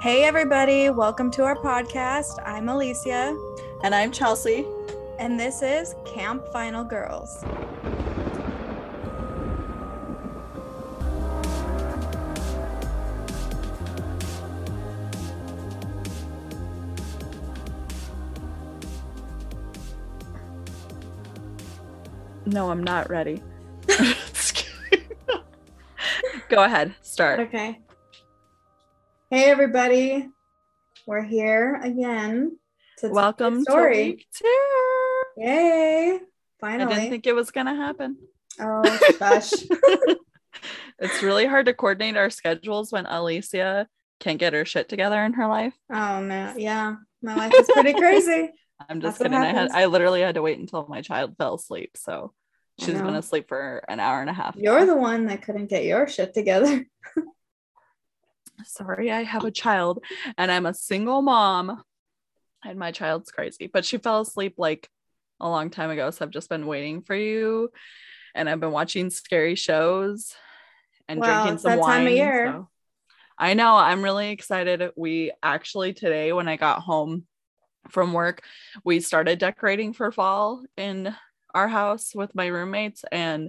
Hey, everybody, welcome to our podcast. I'm Alicia, And I'm Chelsea. and this is Camp Final Girls. No, I'm not ready. Go ahead, start. Okay. Hey, everybody, we're here again to Welcome to week two. Yay! Finally. I didn't think it was gonna happen. oh gosh. It's really hard to coordinate our schedules when Alicia can't get her shit together in her life. oh man, yeah, my life is pretty crazy. I'm just what kidding. I had. I literally had to wait until my child fell asleep. So she's been asleep for an hour and a half. You're the one that couldn't get your shit together. sorry, I have a child and I'm a single mom and my child's crazy, but she fell asleep like a long time ago. So I've just been waiting for you and I've been watching scary shows and Wow, drinking some that time wine. of year. so- I know, I'm really excited. We actually today, when I got home from work, we started decorating for fall in our house with my roommates and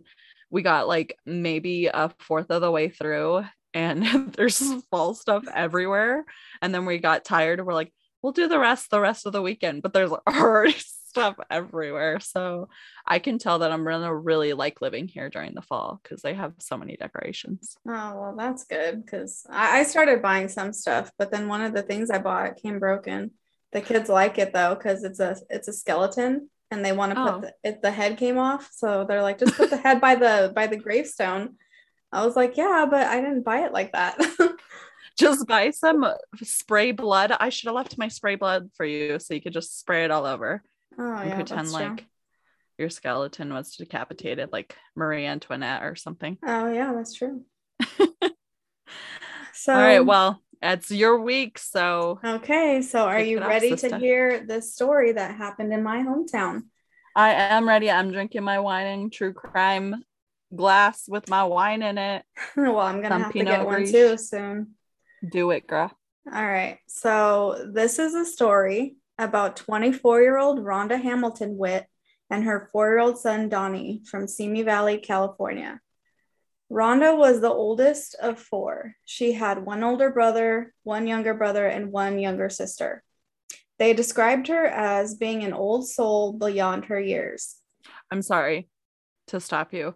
we got like maybe a fourth of the way through and there's fall stuff everywhere and then we got tired we're like we'll do the rest the rest of the weekend but there's already stuff everywhere so i can tell that i'm gonna really like living here during the fall because they have so many decorations Oh, well, that's good because I, I started buying some stuff, but then one of the things I bought came broken. The kids like it though because it's a it's a skeleton and they want to Oh. put the, it, the head came off, so they're like, just put the head by the by the gravestone. I was like, yeah, but I didn't buy it like that. just buy some spray blood i should have left my spray blood for you so you could just spray it all over oh and yeah, pretend that's true. like your skeleton was decapitated like marie antoinette or something Oh yeah, that's true. so all right well it's your week so okay, so are you it off, ready to hear this story that happened in my hometown? I am ready. I'm drinking my wine and true crime glass with my wine in it. well, I'm gonna have to get one Gris. too soon. Do it, girl. All right. So this is a story about 24 year old Rhonda Hamilton Witt and her four year old son Donnie from Simi Valley, California. Rhonda was the oldest of four. She had one older brother, one younger brother, and one younger sister. They described her as being an old soul beyond her years. I'm sorry to stop you.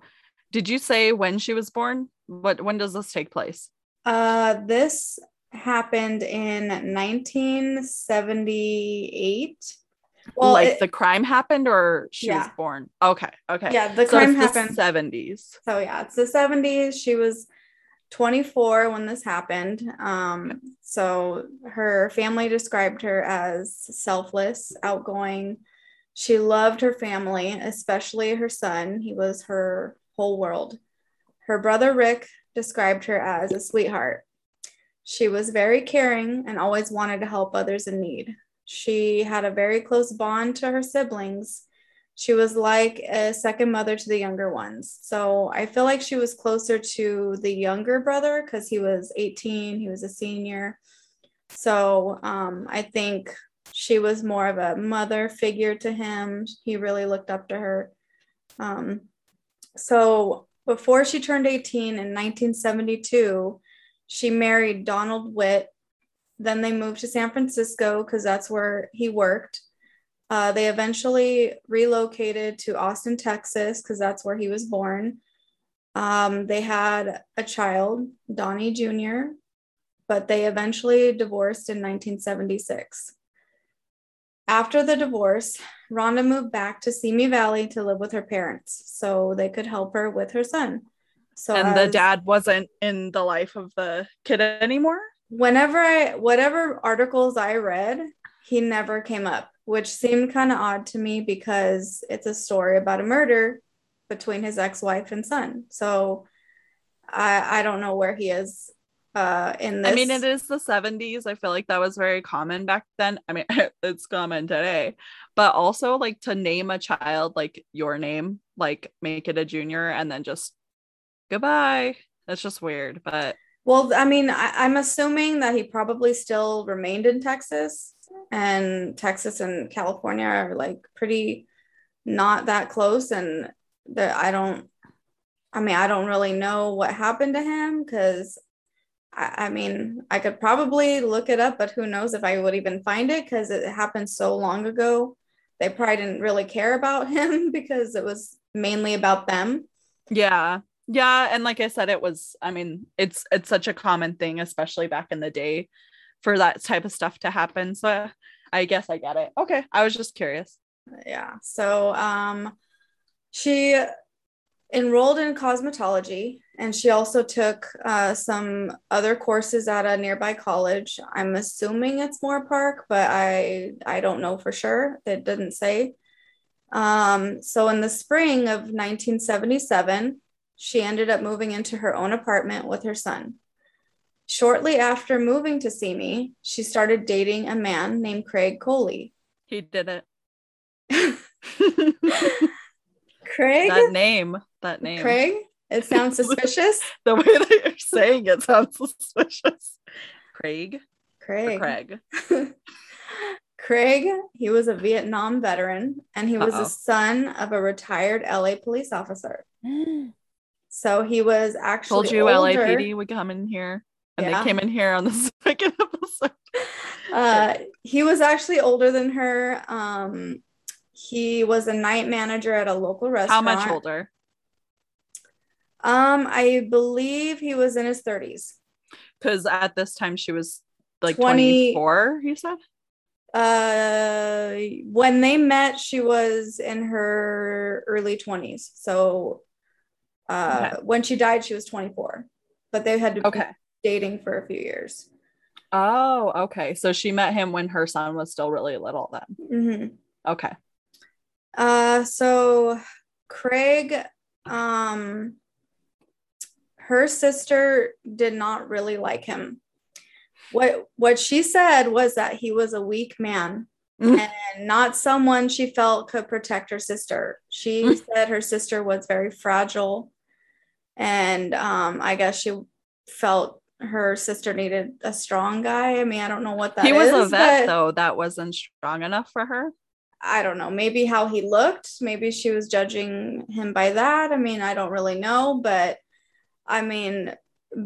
Did you say when she was born? What when does this take place? Uh, this happened in 1978. Well, like it- the crime happened or she was born? Okay, okay. yeah, the so crime happened. the 70s. So yeah, it's the 70s. She was 24 when this happened. Um, so her family described her as selfless, outgoing. She loved her family, especially her son. He was her whole world. Her brother Rick described her as a sweetheart. She was very caring and always wanted to help others in need. She had a very close bond to her siblings she was like a second mother to the younger ones. So I feel like she was closer to the younger brother because he was 18, he was a senior. So um, I think she was more of a mother figure to him. He really looked up to her. Um, so before she turned 18 in 1972, she married Donald Witt. Then they moved to San Francisco because that's where he worked. Uh, they eventually relocated to Austin, Texas, because that's where he was born. Um, they had a child, Donnie Jr., but they eventually divorced in 1976. After the divorce, Rhonda moved back to Simi Valley to live with her parents so they could help her with her son. So and the dad wasn't in the life of the kid anymore? whenever I whatever articles I read, he never came up, which seemed kind of odd to me because it's a story about a murder between his ex-wife and son. So I I don't know where he is uh in this. I mean, it is the 70s. I feel like that was very common back then. I mean, it's common today, but also like to name a child like your name, like make it a junior and then just goodbye. That's just weird. But Well, I mean, I, I'm assuming that he probably still remained in Texas, and Texas and California are like pretty not that close, and that I don't. I mean, I don't really know what happened to him because I, I mean, I could probably look it up, but who knows if I would even find it because it happened so long ago. They probably didn't really care about him because it was mainly about them. Yeah. Yeah, and like I said it was I mean, it's it's such a common thing especially back in the day for that type of stuff to happen. So I guess I get it. Okay, I was just curious. Yeah. So um she enrolled in cosmetology and she also took uh, some other courses at a nearby college i'm assuming it's Moorpark but i i don't know for sure it didn't say um, so in the spring of 1977 she ended up moving into her own apartment with her son shortly after moving to Simi she started dating a man named craig coley He did it. craig that name. That name. craig it sounds suspicious The way that you're saying it sounds suspicious. Craig. craig Craig. Craig, he was a Vietnam veteran and he was Uh-oh. the son of a retired LA police officer. So he was actually Told you older. LAPD would come in here. And Yeah. they came in here on the second episode. Uh, he was actually older than her. Um, he was a night manager at a local restaurant. How much older? Um, I believe he was in his 30s. Because at this time she was like 20 24, you said? Uh, when they met, she was in her early 20s. So uh, Okay. when she died, she was 24, but they had to be Okay. dating for a few years. Oh, okay. So she met him when her son was still really little then. hmm Okay. Uh, so Craig, um, her sister did not really like him. What what she said was that he was a weak man Mm. and not someone she felt could protect her sister. She Mm. said her sister was very fragile, and um, I guess she felt her sister needed a strong guy. I mean, I don't know what that he was a vet though. That wasn't strong enough for her. I don't know, maybe how he looked. Maybe she was judging him by that. I mean, I don't really know, but I mean,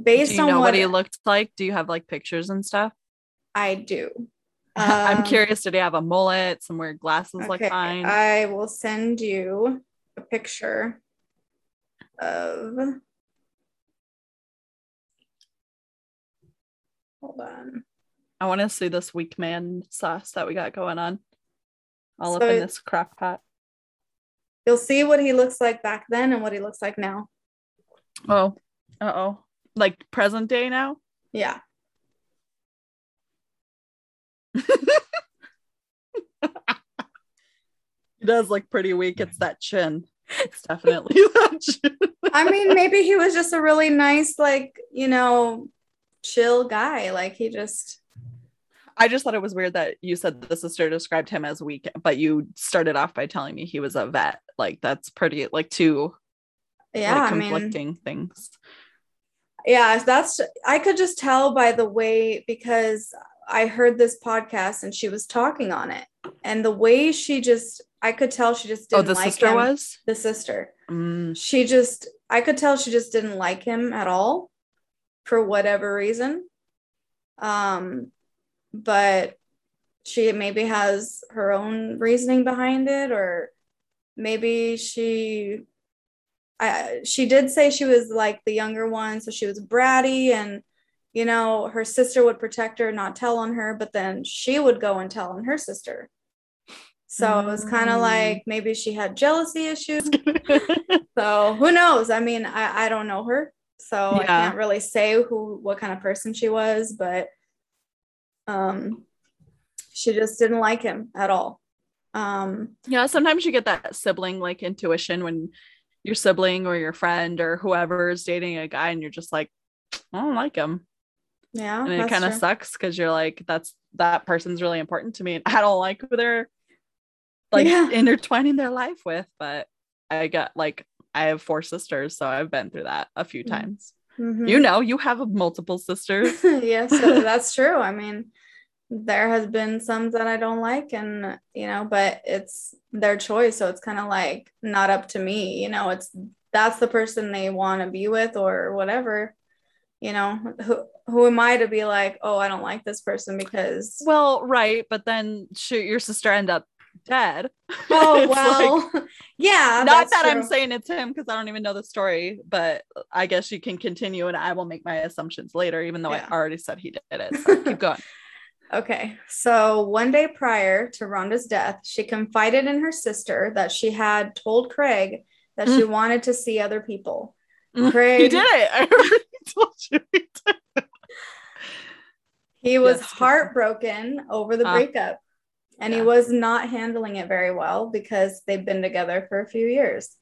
based on know what, what he looked like? Do you have like pictures and stuff? I do. I'm Um, curious. Did he have a mullet? Some weird glasses like okay, mine? I will send you a picture of. Hold on. I want to see this weak man sauce that we got going on. All up So in this crock pot. You'll see what he looks like back then and what he looks like now. Oh, uh oh. Like present day now? Yeah. He does look pretty weak. It's that chin. It's definitely that chin. I mean, maybe he was just a really nice, like, you know, chill guy. Like he just I just thought it was weird that you said the sister described him as weak, but you started off by telling me he was a vet. Like that's pretty like two yeah, like I mean conflicting things. Yeah, that's I could just tell by the way because I heard this podcast and she was talking on it. And the way she just I could tell she just Oh, didn't the like sister him. was? the sister. Mm, She just I could tell she just didn't like him at all for whatever reason. Um but she maybe has her own reasoning behind it or maybe she I she did say she was like the younger one so she was bratty and you know her sister would protect her not tell on her but then she would go and tell on her sister. So it was kind of Mm. like maybe she had jealousy issues. So who knows? I mean i, I don't know her so i can't really say who what kind of person she was but um she just didn't like him at all. Um yeah, sometimes you get that sibling like intuition when your sibling or your friend or whoever is dating a guy and you're just like, I don't like him. yeah and it kind of sucks because you're like that's that person's really important to me and i don't like who they're like Yeah. intertwining their life with but i got like i have four sisters so i've been through that a few Mhm. times Mhm. You know, you have multiple sisters. yes, so that's true. I mean, there has been some that I don't like, and you know, but it's their choice, so it's kind of like not up to me. You know, it's that's the person they want to be with or whatever. You know, who who am I to be like, oh, I don't like this person because well, right, but then shoot, your sister end up dead. oh It's like- well, yeah, not that I'm true. saying it's him because I don't even know the story, but I guess you can continue and I will make my assumptions later, even though Yeah. I already said he did it. So keep going. Okay, so one day prior to Rhonda's death, she confided in her sister that she had told Craig that she wanted to see other people. Mm, Craig, He did it. I already told you. He did. He was Yes, heartbroken over the Ah. breakup, and he was not handling it very well because they've been together for a few years.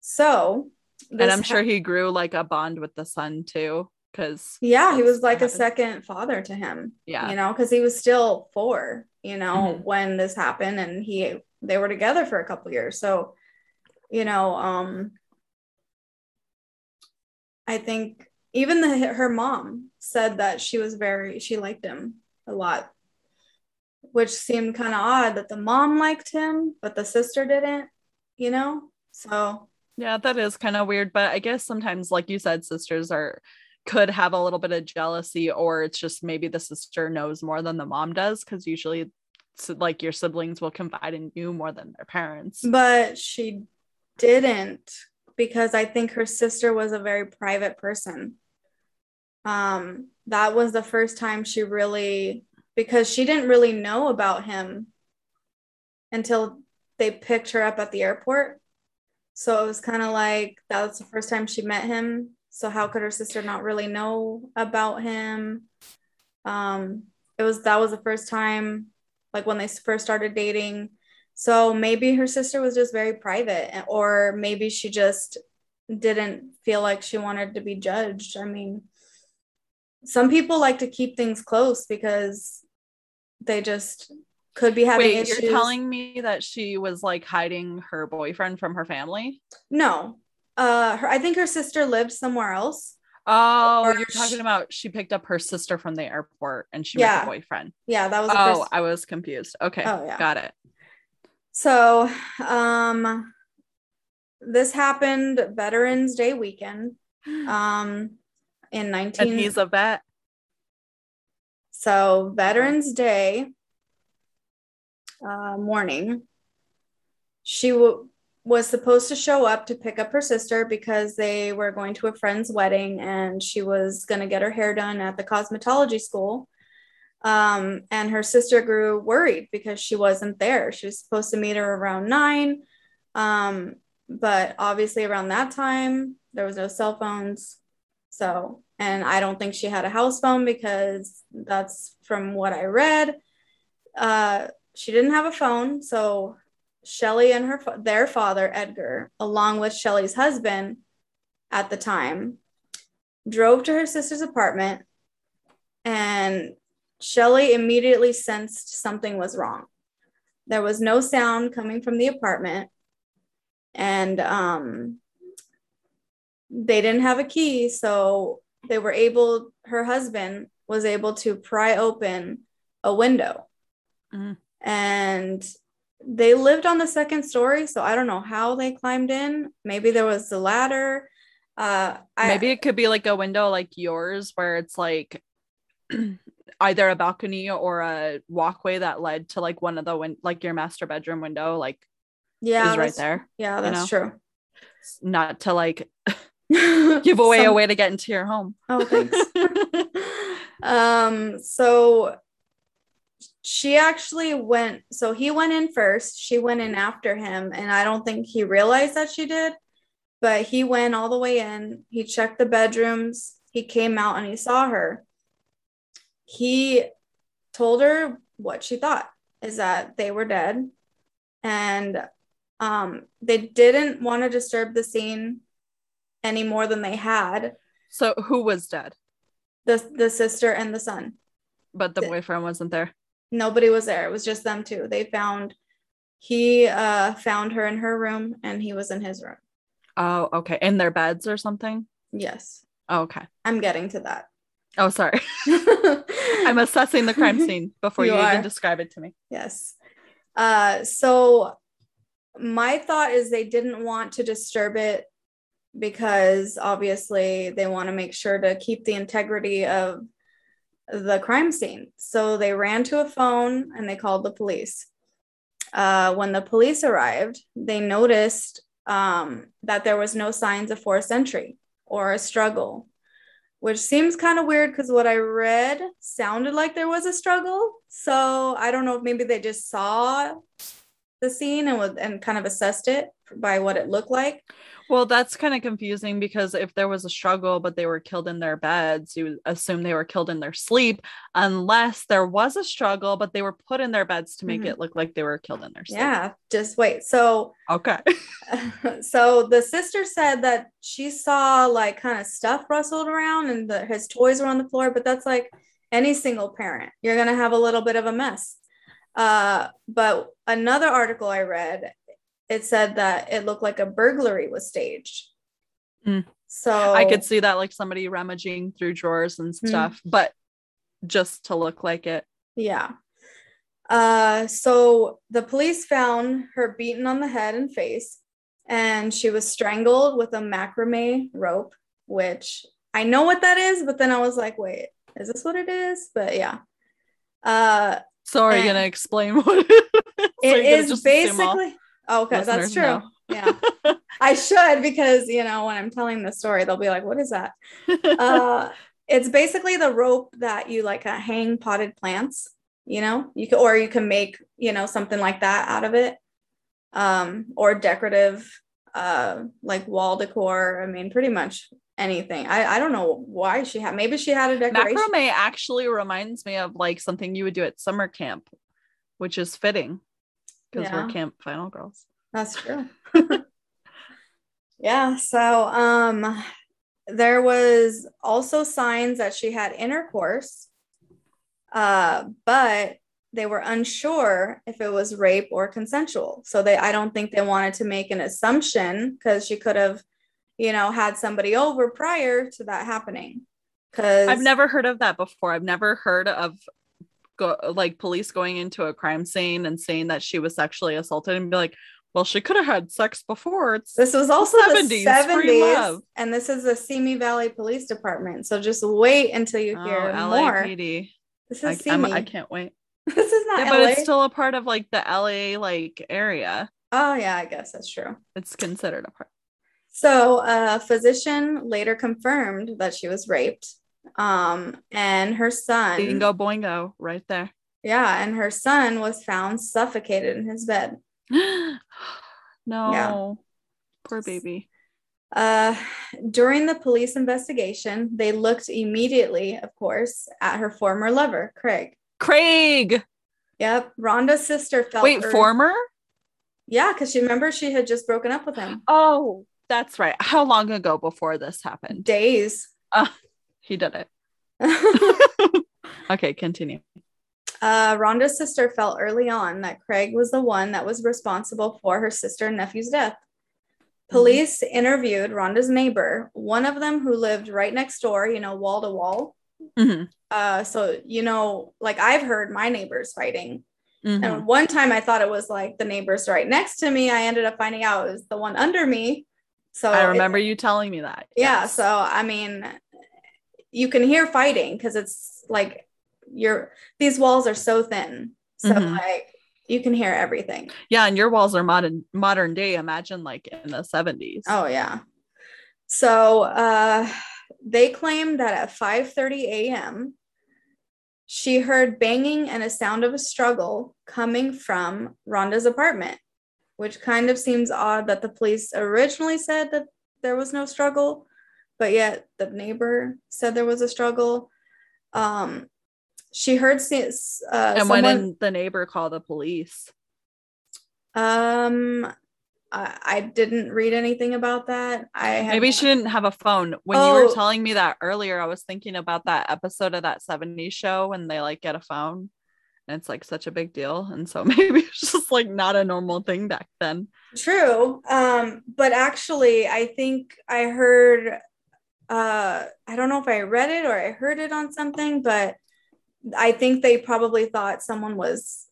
So, And I'm ha- sure he grew like a bond with the son too, because yeah, he was like a second father to him. yeah, you know, because he was still four, you know, Mhm. when this happened, and he they were together for a couple years. So, you know, um, I think even the, her mom said that she was very she liked him a lot, which seemed kind of odd that the mom liked him but the sister didn't, you know. So yeah, that is kind of weird. But I guess sometimes, like you said, sisters are could have a little bit of jealousy, or it's just maybe the sister knows more than the mom does, because usually, like your siblings will confide in you more than their parents. but she didn't because I think her sister was a very private person. Um, that was the first time she really, because she didn't really know about him until they picked her up at the airport. So it was kind of like that was the first time she met him. So how could her sister not really know about him? Um, it was that was the first time, like when they first started dating. So maybe her sister was just very private, or maybe she just didn't feel like she wanted to be judged. I mean, some people like to keep things close because they just could be having Wait, issues. you're telling me that she was like hiding her boyfriend from her family? no. Uh, her, I think her sister lived somewhere else. Oh, you're sh- talking about she picked up her sister from the airport and she Yeah. met her boyfriend. Yeah, that was Oh, first. I was confused. Okay, Oh, yeah. got it. So, um, this happened Veterans Day weekend. Um, in 19 And he's a vet. So Veterans Day uh, morning, she w- was supposed to show up to pick up her sister because they were going to a friend's wedding and she was going to get her hair done at the cosmetology school. Um, and her sister grew worried because she wasn't there. She was supposed to meet her around nine. Um, but obviously, around that time, there was no cell phones. So, and I don't think she had a house phone because that's from what I read. Uh, she didn't have a phone. So, Shelly and her their father Edgar, along with Shelly's husband at the time, drove to her sister's apartment, and Shelly immediately sensed something was wrong. There was no sound coming from the apartment, and um, they didn't have a key, so they were able. Her husband was able to pry open a window, Mhm. and they lived on the second story. So I don't know how they climbed in. Maybe there was the ladder. Uh, I, Maybe it could be like a window like yours where it's like either a balcony or a walkway that led to like one of the win- like your master bedroom window like yeah, is right there. Yeah, you true. Not to like give away a way to get into your home. Oh, thanks. um, so she actually went, so he went in first, she went in after him, and I don't think he realized that she did, but he went all the way in. He checked the bedrooms, he came out and he saw her. He told her what she thought is that they were dead and um, they didn't want to disturb the scene any more than they had So who was dead? the the sister and the son. But the The- boyfriend wasn't there. Nobody was there. It was just them two. They found he uh found her in her room and he was in his room. Oh, okay. In their beds or something? Yes. Oh, okay. I'm getting to that. Oh, sorry. I'm assessing the crime scene before you, You even describe it to me. Yes. Uh, so my thought is they didn't want to disturb it because obviously they want to make sure to keep the integrity of the crime scene. So they ran to a phone and they called the police. Uh, when the police arrived, they noticed um, that there was no signs of forced entry or a struggle, which seems kind of weird because what I read sounded like there was a struggle. So I don't know if maybe they just saw the scene and and kind of assessed it by what it looked like. Well, that's kind of confusing because if there was a struggle, but they were killed in their beds, you assume they were killed in their sleep, unless there was a struggle, but they were put in their beds to make Mhm. it look like they were killed in their sleep. Yeah, just wait. So Okay. so the sister said that she saw like kind of stuff rustled around and the, his toys were on the floor, but that's like any single parent. You're gonna have a little bit of a mess. Uh, but another article I read, it said that it looked like a burglary was staged. Mm. So I could see that like somebody rummaging through drawers and Hmm. stuff, but just to look like it. Yeah. Uh, so the police found her beaten on the head and face, and she was strangled with a macrame rope, which I know what that is, but then I was like, wait, is this what it is? But yeah. Uh, So are you gonna explain what it is? So it you're gonna is just assume all basically oh, okay, that's true. know. Yeah. I should because you know when I'm telling the story, they'll be like, what is that? uh it's basically the rope that you like uh, hang potted plants you know you can or you can make you know something like that out of it um or decorative uh like wall decor i mean pretty much anything i i don't know why she had maybe she had a decoration Macrame actually reminds me of like something you would do at summer camp, which is fitting because Yeah. we're camp final girls. That's true. yeah. So um there was also signs that she had intercourse, uh, but they were unsure if it was rape or consensual. So they I don't think they wanted to make an assumption because she could have, you know, had somebody over prior to that happening. Because I've never heard of that before. I've never heard of go like police going into a crime scene and saying that she was sexually assaulted and be like, well, she could have had sex before. It's This was also the 70s, 70s, free love. and this is the Simi Valley Police Department. So just wait until you oh, hear more. LAPD. This is Simi. I can't wait. This is not Yeah, but it's still a part of like the LA like area. oh yeah, I guess that's true. It's considered a part. So uh, a physician later confirmed that she was raped. Um, and her son, Bingo boingo right there. yeah, and her son was found suffocated in his bed. no. Poor baby. Uh, during the police investigation, they looked immediately, of course, at her former lover, Craig. Craig. Yep, Rhonda's sister felt Wait, ur- former? Yeah, because she remember she had just broken up with him. Oh, that's right. How long ago before this happened? Days. He did it. Okay, continue. uh, Rhonda's sister felt early on that Craig was the one that was responsible for her sister and nephew's death. Police interviewed Rhonda's neighbor, one of them who lived right next door, you know, wall to wall. Mhm, Uh, so, you know, like I've heard my neighbors fighting. mhm. And one time I thought it was like the neighbors right next to me. I ended up finding out it was the one under me. So I it- remember you telling me that. yeah Yes. so i mean you can hear fighting because it's like you're these walls are so thin so Mhm. like you can hear everything yeah, and your walls are modern modern day. Imagine like in the 70s. oh yeah so uh they claim that at 5:30 a.m. she heard banging and a sound of a struggle coming from Rhonda's apartment which kind of seems odd that the police originally said that there was no struggle but yet the neighbor said there was a struggle um she heard uh, and when someone, did the neighbor call the police? um I, I didn't read anything about that i had, Maybe she didn't have a phone. When you were Oh. telling me that earlier, I was thinking about that episode of that 70s show when they like get a phone and it's like such a big deal. And so maybe it's just like not a normal thing back then. True. Um, but actually, I think I heard uh I don't know if I read it or I heard it on something, but I think they probably thought someone was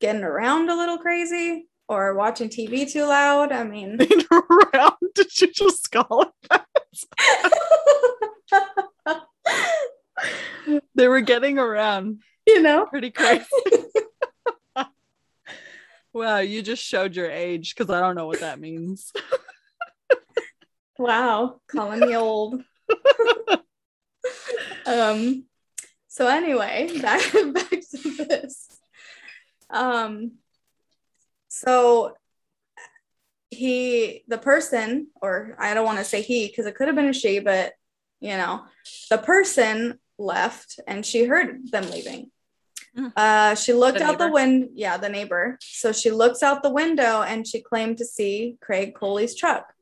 getting around a little crazy or watching TV too loud. I mean, around. Did you just call it that? they were getting around. You know, pretty crazy. wow, you just showed your age because I don't know what that means. Wow, calling me old. um. So anyway, back back to this. Um. So he, the person, or I don't want to say he because it could have been a she, but you know, the person left and she heard them leaving. Hmm. Uh, she looked the out neighbor. the window. Yeah, the neighbor. So she looks out the window and she claimed to see Craig Coley's truck.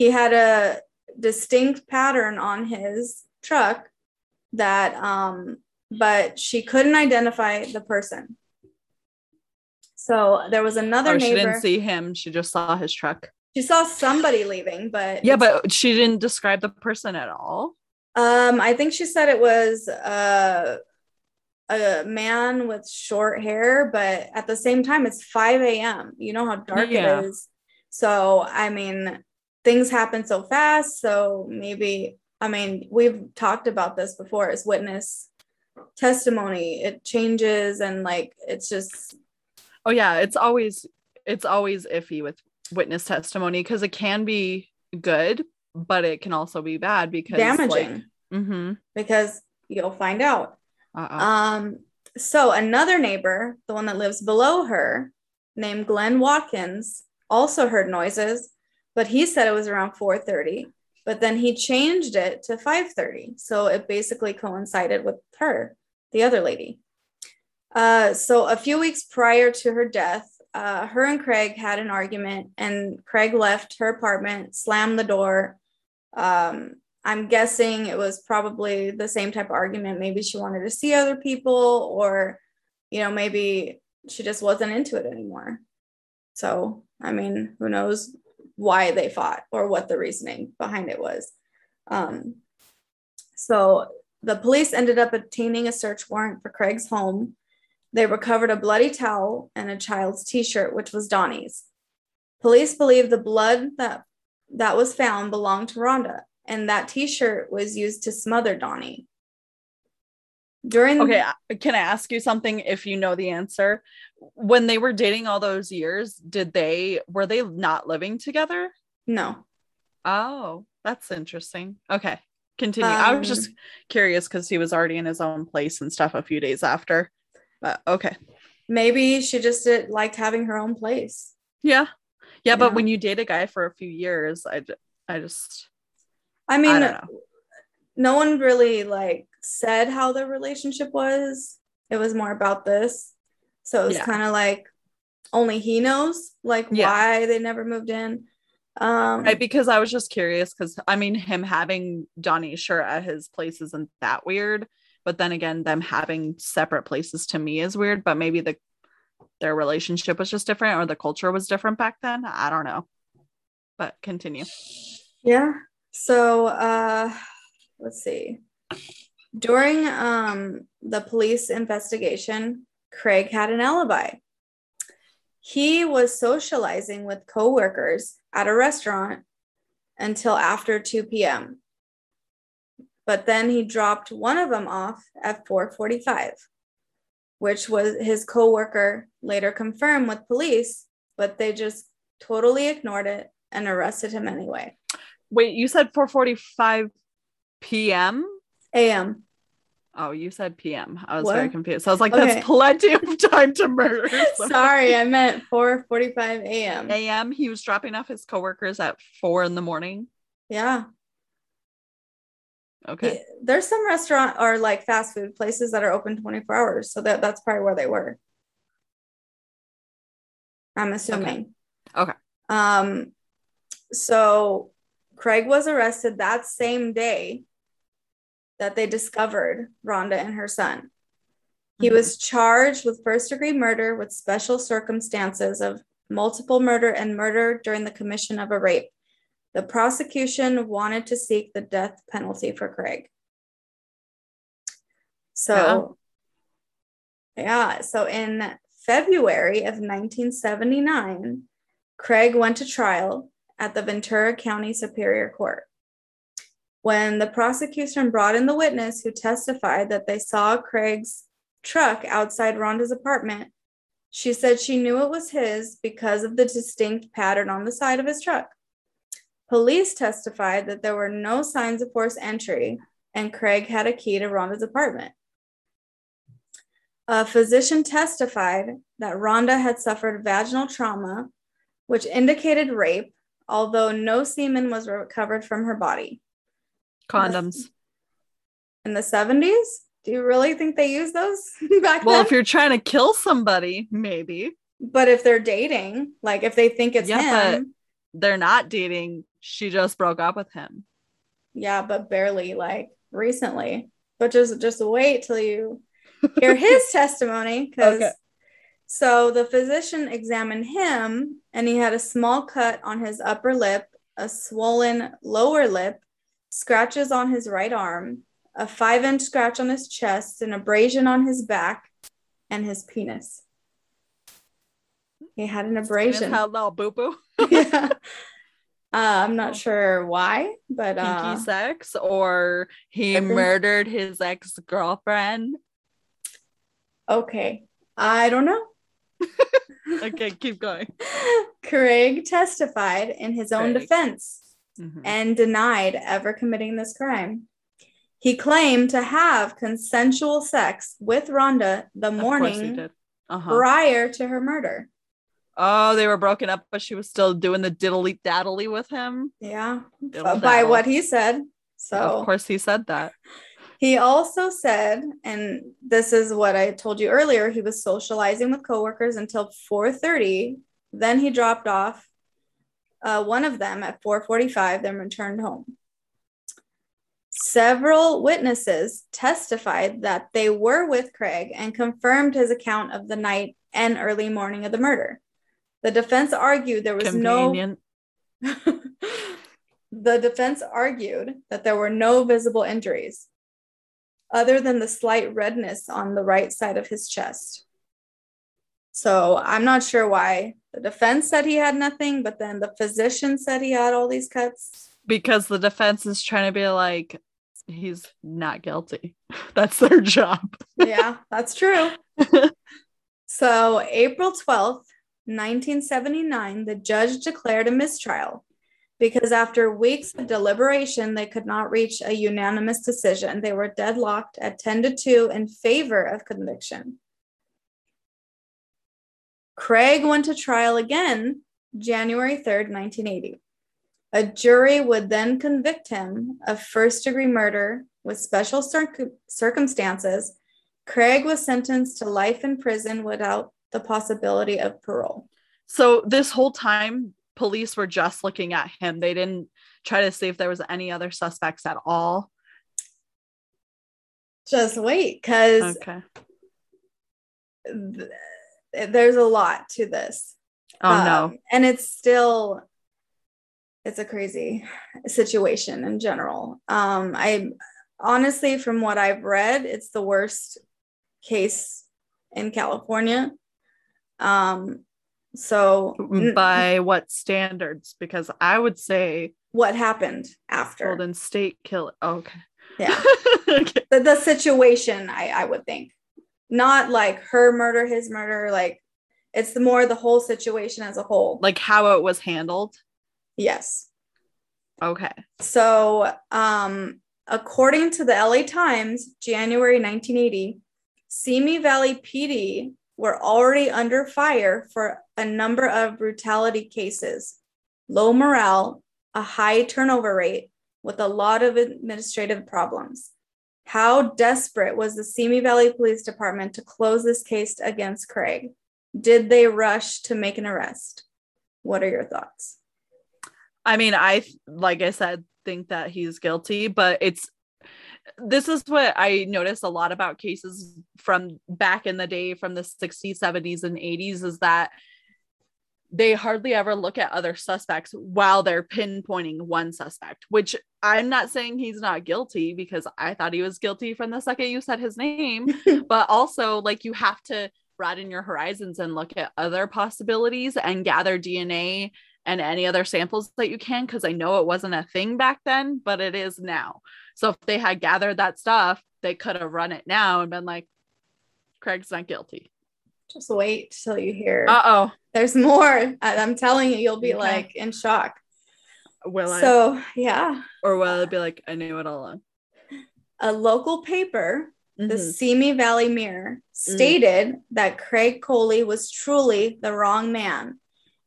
He had a distinct pattern on his truck that, um, but she couldn't identify the person. So there was another oh, neighbor. She didn't see him. She just saw his truck. She saw somebody leaving, but yeah, but she didn't describe the person at all. Um, I think she said it was uh, a man with short hair, but at the same time, it's 5 a.m. You know how dark yeah. it is. So, I mean, things happen so fast. So, maybe, I mean, we've talked about this before as witness testimony, it changes and like it's just. Oh, yeah. It's always, it's always iffy with witness testimony because it can be good, but it can also be bad because damaging. Like, mm-hmm. Because you'll find out. Uh-uh. Um, so another neighbor, the one that lives below her, named Glenn Watkins, also heard noises, but he said it was around 4:30. But then he changed it to 5:30, so it basically coincided with her, the other lady. Uh, so a few weeks prior to her death, uh, her and Craig had an argument, and Craig left her apartment, slammed the door. Um, I'm guessing it was probably the same type of argument. Maybe she wanted to see other people, or, you know, maybe she just wasn't into it anymore. So, I mean, who knows why they fought or what the reasoning behind it was. Um, so, the police ended up obtaining a search warrant for Craig's home. They recovered a bloody towel and a child's t shirt, which was Donnie's. Police believe the blood that, that was found belonged to Rhonda and that t-shirt was used to smother Donnie. During Okay, can I ask you something if you know the answer? When they were dating all those years, did they were they not living together? No. Oh, that's interesting. Okay. Continue. Um, I was just um, curious cuz he was already in his own place and stuff a few days after. But okay. Maybe she just did, liked having her own place. Yeah. Yeah, but when you date a guy for a few years, I I just I mean, I no one really like said how the relationship was. It was more about this. So it was yeah. kind of like only he knows like yeah. why they never moved in. Um right, because I was just curious because I mean him having Donnie's shirt at his place isn't that weird. But then again, them having separate places to me is weird. But maybe the their relationship was just different or the culture was different back then. I don't know. But continue. Yeah. So uh, let's see. During um, the police investigation, Craig had an alibi. He was socializing with coworkers at a restaurant until after 2 p.m. But then he dropped one of them off at 4:45, which was his coworker later confirmed with police, but they just totally ignored it and arrested him anyway. Wait, you said 4:45 p.m. a.m. Oh, you said p.m. I was what? very confused. So I was like, okay. that's plenty of time to murder. Sorry, I meant 4:45 a.m. A.m. He was dropping off his coworkers at four in the morning. Yeah. Okay. There's some restaurant or like fast food places that are open 24 hours, so that that's probably where they were. I'm assuming. Okay. okay. Um. So Craig was arrested that same day that they discovered Rhonda and her son. He mm-hmm. was charged with first degree murder with special circumstances of multiple murder and murder during the commission of a rape. The prosecution wanted to seek the death penalty for Craig. So, yeah, yeah so in February of 1979, Craig went to trial at the Ventura County Superior Court. When the prosecution brought in the witness who testified that they saw Craig's truck outside Rhonda's apartment, she said she knew it was his because of the distinct pattern on the side of his truck. Police testified that there were no signs of forced entry and Craig had a key to Rhonda's apartment. A physician testified that Rhonda had suffered vaginal trauma, which indicated rape, although no semen was recovered from her body. Condoms. In the 70s? Do you really think they used those back well, then? if you're trying to kill somebody, maybe. But if they're dating, like if they think it's Yeah, him, They're not dating. She just broke up with him. yeah, but barely like recently. But just just wait till you hear his testimony because Okay. so the physician examined him and he had a small cut on his upper lip, a swollen lower lip, scratches on his right arm, a five inch scratch on his chest, an abrasion on his back, and his penis. He had an abrasion. Little boo boo. yeah. Uh, I'm not sure why, but uh, Kinky sex, or he murdered his ex girlfriend. okay. I don't know. Okay, keep going. Craig testified in his own Craig. defense Mhm. and denied ever committing this crime. He claimed to have consensual sex with Rhonda the Of course he morning. Uh-huh. prior to her murder. Oh, they were broken up, but she was still doing the diddly daddly with him. Yeah, Diddle by what he said. So of course he said that. He also said, and this is what I told you earlier, he was socializing with coworkers until 4:30. Then he dropped off uh, one of them at 4:45, then returned home. Several witnesses testified that they were with Craig and confirmed his account of the night and early morning of the murder. The defense argued there was no the defense argued that there were no visible injuries other than the slight redness on the right side of his chest. So I'm not sure why the defense said he had nothing, but then the physician said he had all these cuts. because the defense is trying to be like he's not guilty. That's their job. Yeah, that's true. So, April 12th, 1979, the judge declared a mistrial because after weeks of deliberation, they could not reach a unanimous decision. They were deadlocked at 10 to 2 in favor of conviction. Craig went to trial again January 3rd, 1980. A jury would then convict him of first degree murder with special circ- circumstances Craig was sentenced to life in prison without the possibility of parole. So this whole time, police were just looking at him. They didn't try to see if there was any other suspects at all. Just wait, because Okay. There's a lot to this. Oh no. Um, and it's still, it's a crazy situation in general. Um, I honestly, from what I've read, it's the worst case in California. Um, so By what standards? Because I would say what happened after? Golden State kill. okay. Yeah. okay. the, the situation I, I would think not like her murder his murder like it's the more the whole situation as a whole Like how it was handled. yes Okay. so um according to the la times january 1980 simi valley pd were already under fire for a number of brutality cases low morale a high turnover rate with a lot of administrative problems How desperate was the Simi Valley Police Department to close this case against Craig? Did they rush to make an arrest? What are your thoughts? I mean, I like I said, think that he's guilty, but it's this is what I notice a lot about cases from back in the day from the 60s, 70s, and 80s is that they hardly ever look at other suspects while they're pinpointing one suspect, which I'm not saying he's not guilty because I thought he was guilty from the second you said his name, but also like you have to broaden your horizons and look at other possibilities and gather DNA and any other samples that you can because I know it wasn't a thing back then, but it is now. So if they had gathered that stuff, they could have run it now and been like, Craig's not guilty. Just wait till you hear. Uh oh. There's more. I'm telling you, you'll be like in shock. Will I? So, yeah. Or will it be like, I knew it all along? A local paper, mm-hmm. the Simi Valley Mirror, stated mm. that Craig Coley was truly the wrong man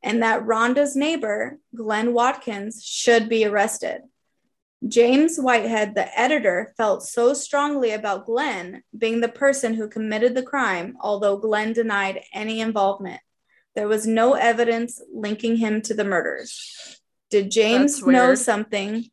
and that Rhonda's neighbor, Glenn Watkins, should be arrested. James Whitehead, the editor, felt so strongly about Glenn being the person who committed the crime, although Glenn denied any involvement. There was no evidence linking him to the murders. Did James know something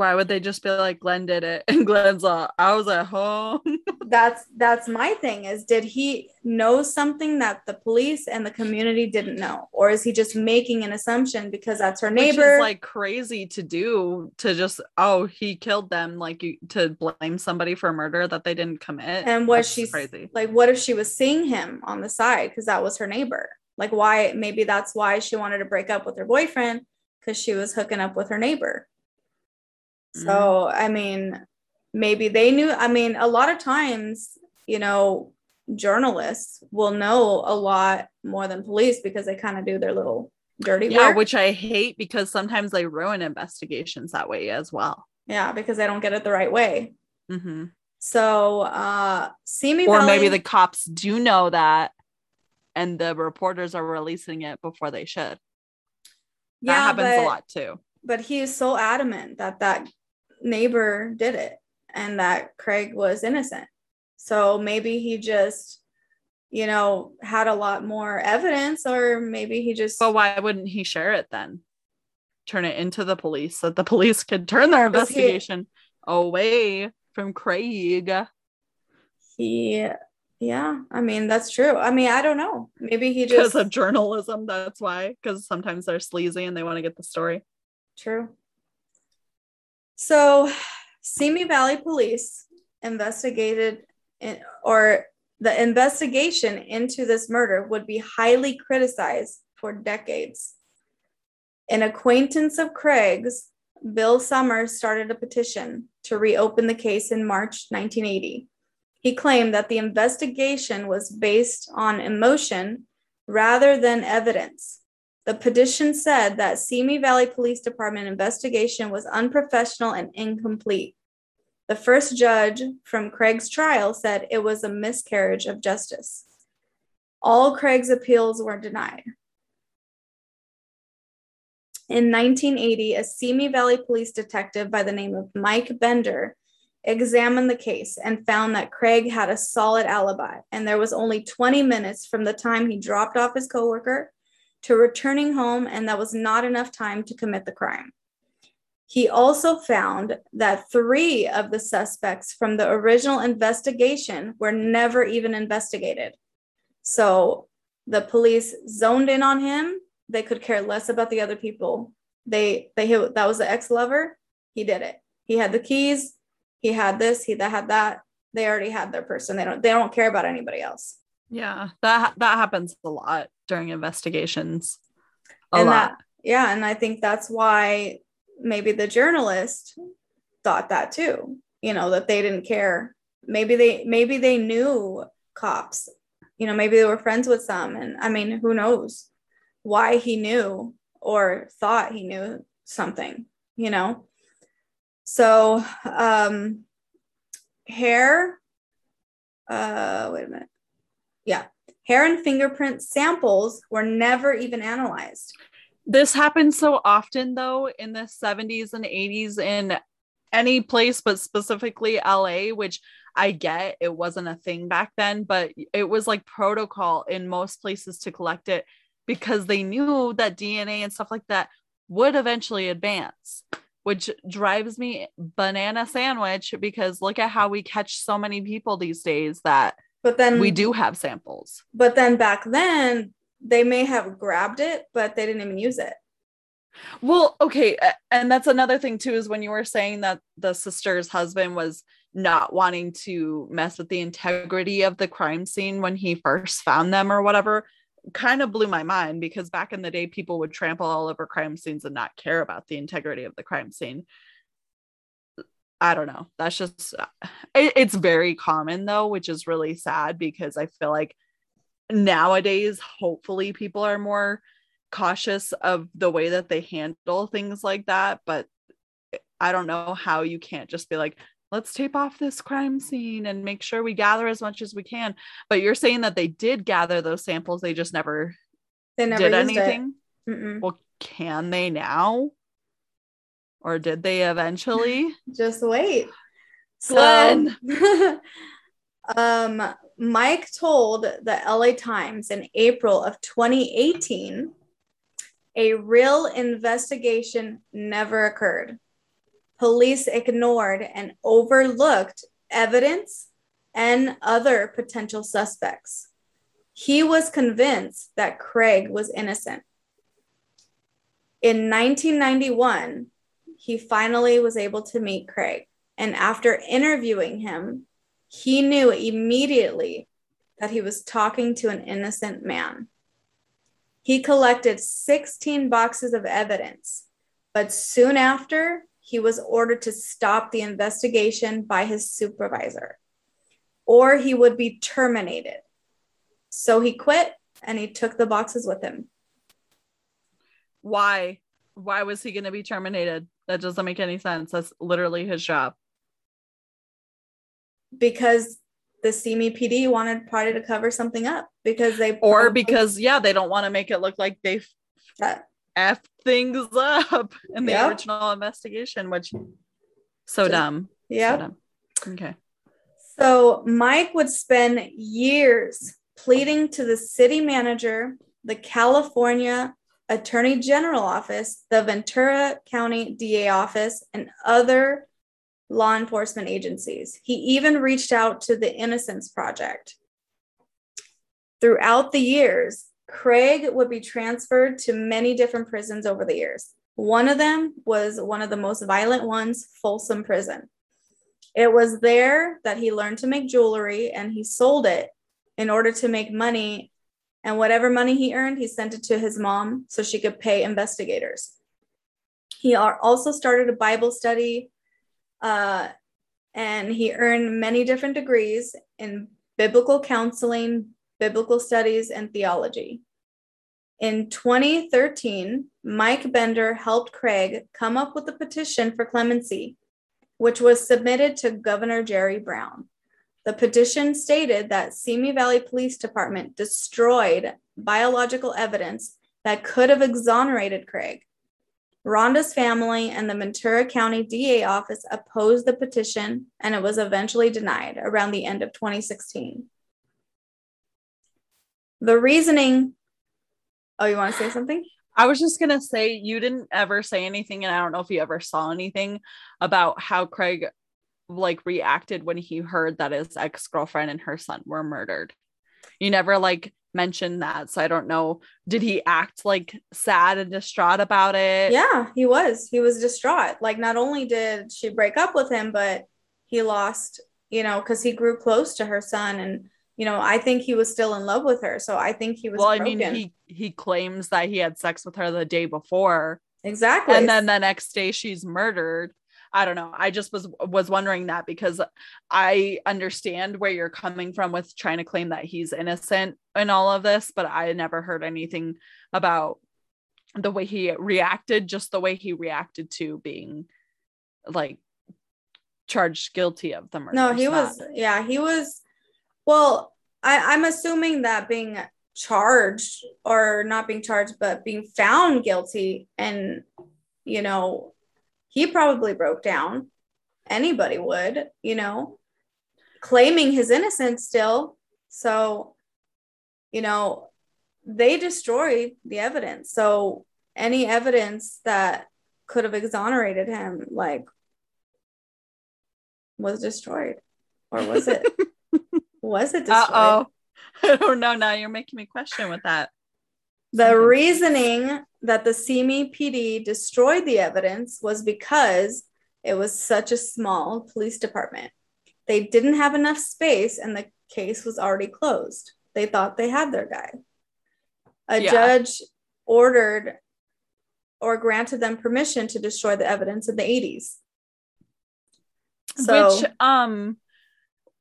why would they just be like Glenn did it and Glenn's like I was at home? that's that's my thing is did he know something that the police and the community didn't know or is he just making an assumption because that's her neighbor? Like crazy to do to just oh he killed them like you to blame somebody for murder that they didn't commit. And was she crazy? Like what if she was seeing him on the side because that was her neighbor? Like why maybe that's why she wanted to break up with her boyfriend because she was hooking up with her neighbor. So, mm-hmm. I mean, maybe they knew. I mean, a lot of times, you know, journalists will know a lot more than police because they kind of do their little dirty yeah, work. which I hate because sometimes they ruin investigations that way as well. Yeah, because they don't get it the right way. Mm-hmm. So, uh, Simi or Valley, maybe the cops do know that, and the reporters are releasing it before they should. That yeah, happens but, a lot too. But he is so adamant that that neighbor did it and that Craig was innocent. So maybe he just, you know, had a lot more evidence, or maybe he just. But why wouldn't he share it then? Turn it into the police so that the police could turn their investigation he, away from Craig. He, yeah, I mean, that's true. I mean, I don't know. Maybe he just. Because of journalism, that's why. Because sometimes they're sleazy and they want to get the story. True. So, Simi Valley Police investigated, in, or the investigation into this murder would be highly criticized for decades. An acquaintance of Craig's, Bill Summers, started a petition to reopen the case in March 1980. He claimed that the investigation was based on emotion rather than evidence the petition said that Simi Valley Police Department investigation was unprofessional and incomplete. The first judge from Craig's trial said it was a miscarriage of justice. All Craig's appeals were denied. In 1980, a Simi Valley police detective by the name of Mike Bender examined the case and found that Craig had a solid alibi, and there was only 20 minutes from the time he dropped off his coworker to returning home, and that was not enough time to commit the crime. He also found that three of the suspects from the original investigation were never even investigated. So the police zoned in on him. They could care less about the other people. They they that was the ex-lover. He did it. He had the keys. He had this. He that had that. They already had their person. They don't they don't care about anybody else. Yeah, that that happens a lot during investigations. A and lot. That, yeah, and I think that's why maybe the journalist thought that too. You know, that they didn't care. Maybe they maybe they knew cops. You know, maybe they were friends with some and I mean, who knows why he knew or thought he knew something, you know. So, um hair uh wait a minute yeah. Hair and fingerprint samples were never even analyzed. This happened so often, though, in the 70s and 80s in any place, but specifically LA, which I get it wasn't a thing back then, but it was like protocol in most places to collect it because they knew that DNA and stuff like that would eventually advance, which drives me banana sandwich because look at how we catch so many people these days that but then we do have samples. But then back then, they may have grabbed it, but they didn't even use it. Well, okay. And that's another thing too, is when you were saying that the sister's husband was not wanting to mess with the integrity of the crime scene when he first found them or whatever, kind of blew my mind because back in the day, people would trample all over crime scenes and not care about the integrity of the crime scene. I don't know. That's just, it, it's very common though, which is really sad because I feel like nowadays, hopefully, people are more cautious of the way that they handle things like that. But I don't know how you can't just be like, let's tape off this crime scene and make sure we gather as much as we can. But you're saying that they did gather those samples, they just never, they never did anything. Well, can they now? Or did they eventually? Just wait. Glenn. So, um, Mike told the LA Times in April of 2018 a real investigation never occurred. Police ignored and overlooked evidence and other potential suspects. He was convinced that Craig was innocent. In 1991, he finally was able to meet Craig. And after interviewing him, he knew immediately that he was talking to an innocent man. He collected 16 boxes of evidence, but soon after, he was ordered to stop the investigation by his supervisor, or he would be terminated. So he quit and he took the boxes with him. Why? Why was he going to be terminated? That doesn't make any sense. That's literally his job. Because the Simi PD wanted probably to cover something up because they or because yeah they don't want to make it look like they that f things up in the yep. original investigation, which so dumb. Yeah. So okay. So Mike would spend years pleading to the city manager, the California Attorney General office, the Ventura County DA office, and other law enforcement agencies. He even reached out to the Innocence Project. Throughout the years, Craig would be transferred to many different prisons over the years. One of them was one of the most violent ones, Folsom Prison. It was there that he learned to make jewelry and he sold it in order to make money. And whatever money he earned, he sent it to his mom so she could pay investigators. He also started a Bible study uh, and he earned many different degrees in biblical counseling, biblical studies, and theology. In 2013, Mike Bender helped Craig come up with a petition for clemency, which was submitted to Governor Jerry Brown. The petition stated that Simi Valley Police Department destroyed biological evidence that could have exonerated Craig. Rhonda's family and the Ventura County DA office opposed the petition, and it was eventually denied around the end of 2016. The reasoning. Oh, you want to say something? I was just going to say, you didn't ever say anything, and I don't know if you ever saw anything about how Craig like reacted when he heard that his ex-girlfriend and her son were murdered. You never like mentioned that. So I don't know. Did he act like sad and distraught about it? Yeah, he was. He was distraught. Like, not only did she break up with him, but he lost, you know, because he grew close to her son. And, you know, I think he was still in love with her. So I think he was. Well, broken. I mean, he, he claims that he had sex with her the day before. Exactly. And then the next day she's murdered. I don't know. I just was was wondering that because I understand where you're coming from with trying to claim that he's innocent in all of this, but I never heard anything about the way he reacted, just the way he reacted to being like charged guilty of the murder. No, he was yeah, he was well, I, I'm assuming that being charged or not being charged, but being found guilty and you know he probably broke down. Anybody would, you know, claiming his innocence still. So, you know, they destroyed the evidence. So, any evidence that could have exonerated him, like, was destroyed. Or was it? was it destroyed? oh. I don't know. Now you're making me question with that. The reasoning that the Simi PD destroyed the evidence was because it was such a small police department. They didn't have enough space and the case was already closed. They thought they had their guy. A Yeah. judge ordered or granted them permission to destroy the evidence in the 80s. So, which um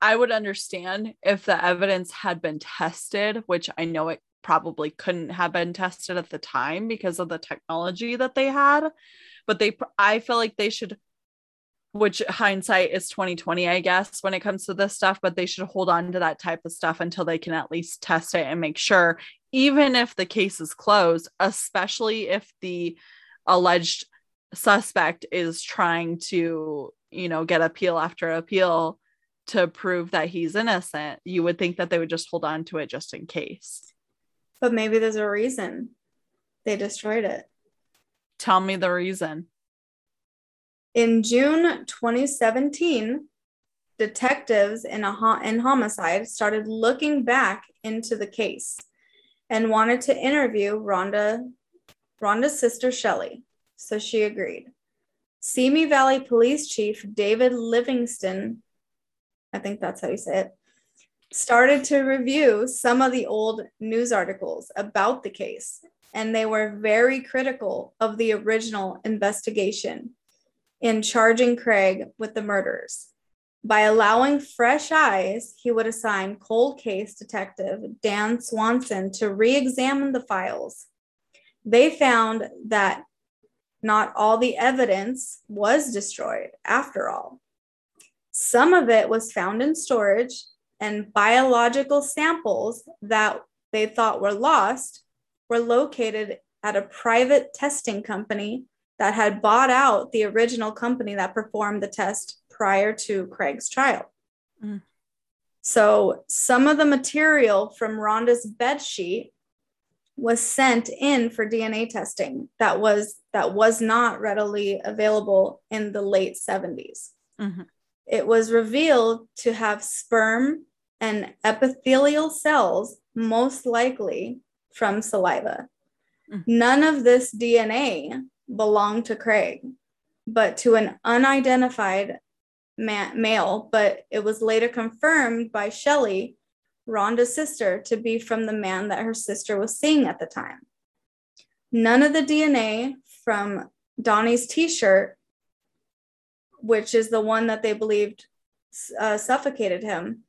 I would understand if the evidence had been tested, which I know it probably couldn't have been tested at the time because of the technology that they had, but they I feel like they should which hindsight is 2020 I guess when it comes to this stuff, but they should hold on to that type of stuff until they can at least test it and make sure even if the case is closed, especially if the alleged suspect is trying to, you know, get appeal after appeal to prove that he's innocent, you would think that they would just hold on to it just in case. But maybe there's a reason they destroyed it. Tell me the reason. In June 2017, detectives in a ho- in homicide started looking back into the case and wanted to interview Rhonda Rhonda's sister Shelley. So she agreed. Simi Valley Police Chief David Livingston, I think that's how you say it, started to review some of the old news articles about the case, and they were very critical of the original investigation in charging Craig with the murders. By allowing fresh eyes, he would assign cold case detective Dan Swanson to re examine the files. They found that not all the evidence was destroyed after all. Some of it was found in storage, and biological samples that they thought were lost were located at a private testing company that had bought out the original company that performed the test prior to Craig's trial. Mm. So some of the material from Rhonda's bed sheet was sent in for DNA testing that was that was not readily available in the late 70s. Mhm. It was revealed to have sperm and epithelial cells, most likely from saliva. Mm. None of this DNA belonged to Craig, but to an unidentified ma- male. But it was later confirmed by Shelley, Rhonda's sister, to be from the man that her sister was seeing at the time. None of the DNA from Donnie's t shirt, which is the one that they believed uh, suffocated him,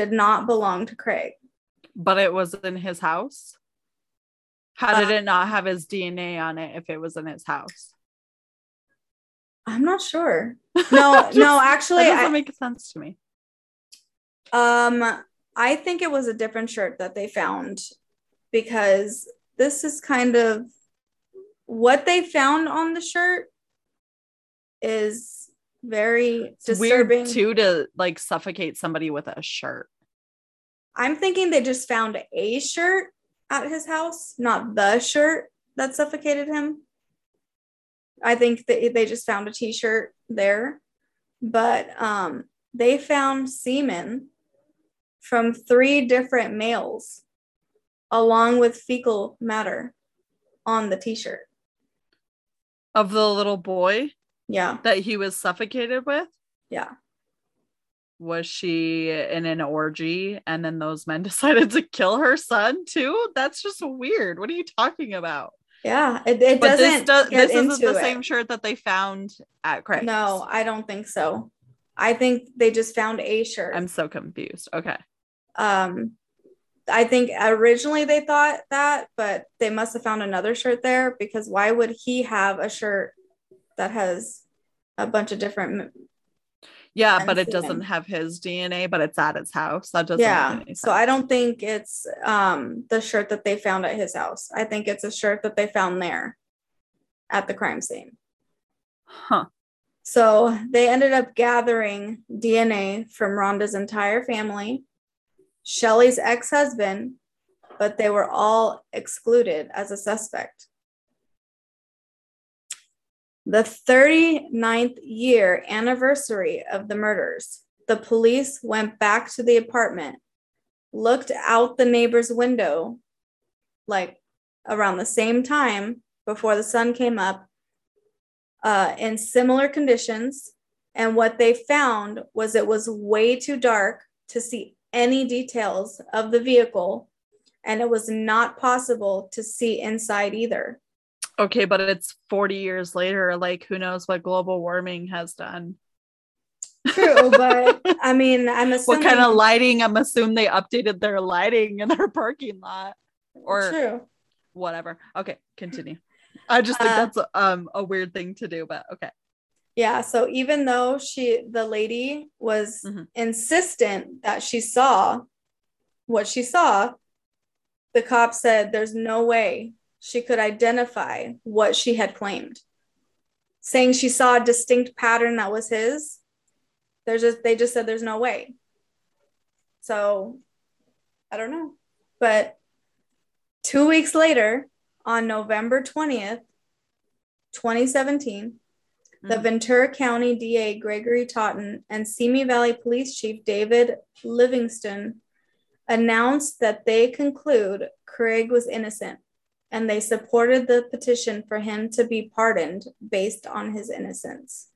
did not belong to Craig. But it was in his house. How did Uh, it not have his DNA on it if it was in his house? I'm not sure. No, Just- no, actually, that doesn't I, make sense to me. um, I think it was a different shirt that they found because this is kind of what they found on the shirt is very It's disturbing. weird too to like suffocate somebody with a shirt. I'm thinking they just found a shirt at his house, not the shirt that suffocated him. I think they, they just found a t-shirt there. But um, they found semen from three different males along with fecal matter on the t-shirt. Of the little boy Yeah. that he was suffocated with? Yeah. Was she in an orgy and then those men decided to kill her son too? That's just weird. What are you talking about? Yeah. It, it But doesn't this get this isn't the it. same shirt that they found at Craig's. No, I don't think so. I think they just found a shirt. I'm so confused. Okay. um i think originally they thought that but they must have found another shirt there because why would he have a shirt that has a bunch of different Yeah, but it doesn't have his DNA, but it's at his house. That doesn't yeah so i don't think it's um the shirt that they found at his house i think it's a shirt that they found there at the crime scene Huh. so they ended up gathering dna from rhonda's entire family shelley's ex-husband but they were all excluded as a suspect the 39th year anniversary of the murders, the police went back to the apartment, looked out the neighbor's window, like around the same time before the sun came up uh, in similar conditions. And what they found was it was way too dark to see any details of the vehicle, and it was not possible to see inside either. Okay, but it's 40 years later. Like, who knows what global warming has done? True, but I mean, I'm assuming what kind of lighting? I'm assuming they updated their lighting in their parking lot or True. whatever. Okay, continue. I just think Uh, that's um a weird thing to do, but okay. Yeah, so even though she the lady was Mhm. insistent that she saw what she saw, the cop said there's no way she could identify what she had claimed. Saying she saw a distinct pattern that was his, there's just they just said there's no way. So I don't know. But two weeks later, on November 20th, 2017, the Mhm. Ventura County DA Gregory Totten and Simi Valley Police Chief David Livingston announced that they conclude Craig was innocent and they supported the petition for him to be pardoned based on his innocence.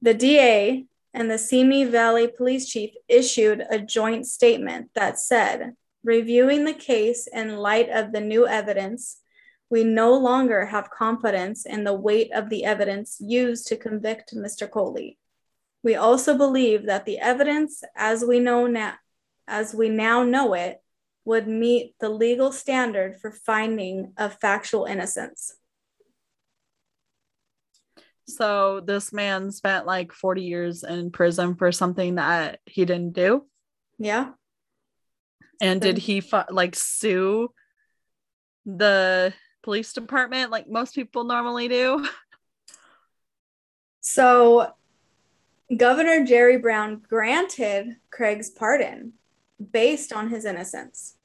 The DA and the Simi Valley Police Chief issued a joint statement that said, reviewing the case in light of the new evidence, we no longer have confidence in the weight of the evidence used to convict Mr. Coley. We also believe that the evidence as we know now as we now know it would meet the legal standard for finding of factual innocence. So this man spent like 40 years in prison for something that he didn't do. Yeah. And did he fi- like sue the police department like most people normally do? So Governor Jerry Brown granted Craig's pardon based on his innocence.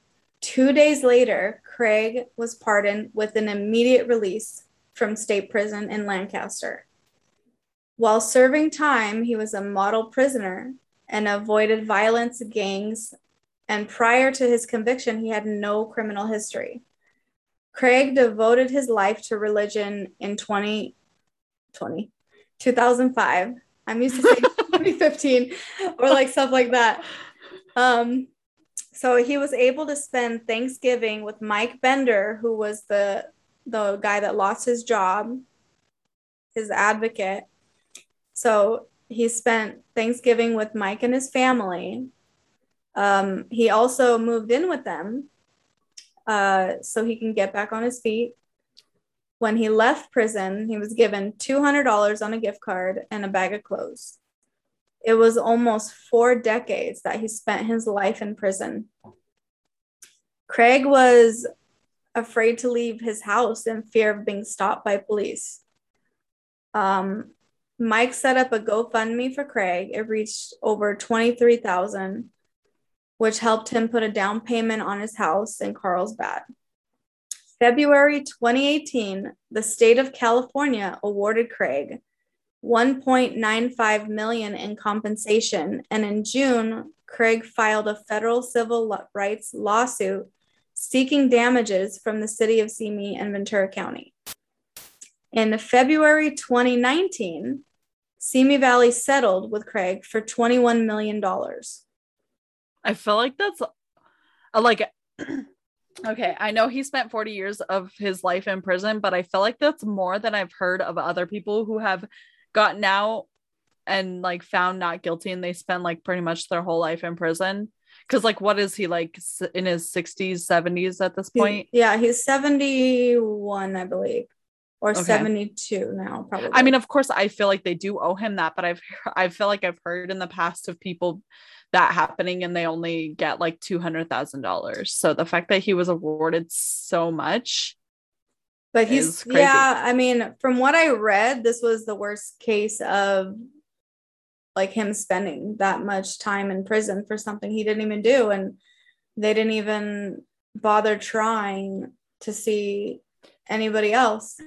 Two days later, Craig was pardoned with an immediate release from state prison in Lancaster. While serving time, he was a model prisoner and avoided violence, gangs, and prior to his conviction, he had no criminal history. Craig devoted his life to religion in 2020, 2005. I'm used to saying 2015 or like stuff like that. Um, so he was able to spend Thanksgiving with Mike Bender, who was the the guy that lost his job, his advocate. So he spent Thanksgiving with Mike and his family. Um, he also moved in with them uh, so he can get back on his feet. When he left prison, he was given $200 on a gift card and a bag of clothes. It was almost four decades that he spent his life in prison. Craig was afraid to leave his house in fear of being stopped by police. Um, Mike set up a GoFundMe for Craig. It reached over 23,000, which helped him put a down payment on his house in Carlsbad. February 2018, the state of California awarded Craig 1.95 million in compensation, and in June, Craig filed a federal civil rights lawsuit seeking damages from the city of Simi and Ventura County. In February 2019, Simi Valley settled with Craig for $21 million. I feel like that's uh, like okay, I know he spent 40 years of his life in prison, but I feel like that's more than I've heard of other people who have gotten out and like found not guilty and they spend like pretty much their whole life in prison. Cause like what is he like in his 60s, 70s at this point? Yeah, he's 71, I believe, or Okay. 72 now, probably. I mean, of course, I feel like they do owe him that, but I've I feel like I've heard in the past of people that happening and they only get like two hundred thousand dollars. So the fact that he was awarded so much, but he's yeah i mean from what i read this was the worst case of like him spending that much time in prison for something he didn't even do and they didn't even bother trying to see anybody else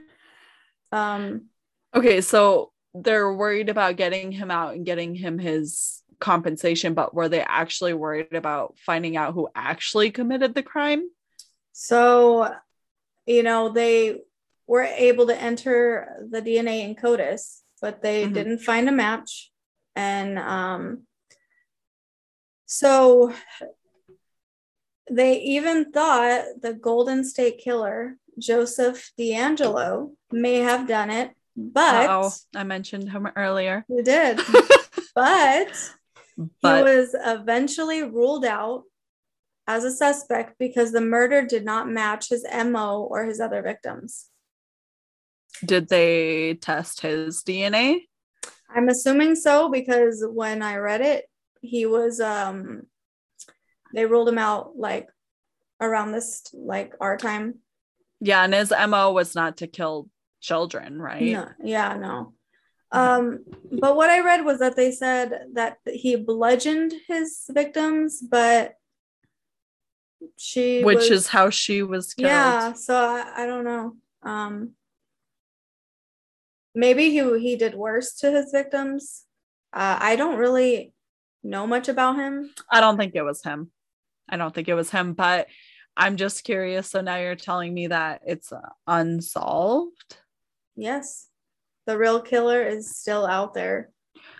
um okay, so they're worried about getting him out and getting him his compensation, but were they actually worried about finding out who actually committed the crime? So, you know, they were able to enter the DNA in CODIS, but they Mhm. didn't find a match. And um, so they even thought the Golden State Killer, Joseph DeAngelo, may have done it, but oh I mentioned him earlier. he did. but he was eventually ruled out as a suspect because the murder did not match his MO or his other victims. did they test his DNA? I'm assuming so because when I read it, he was um they ruled him out like around this like our time. Yeah, and his MO was not to kill children, right? No, yeah, no. Um, but what I read was that they said that he bludgeoned his victims, but she Which was- is how she was killed. yeah so I, I don't know um maybe he he did worse to his victims uh, i don't really know much about him I don't think it was him. I don't think it was him, but I'm just curious. So now you're telling me that it's uh, unsolved yes the real killer is still out there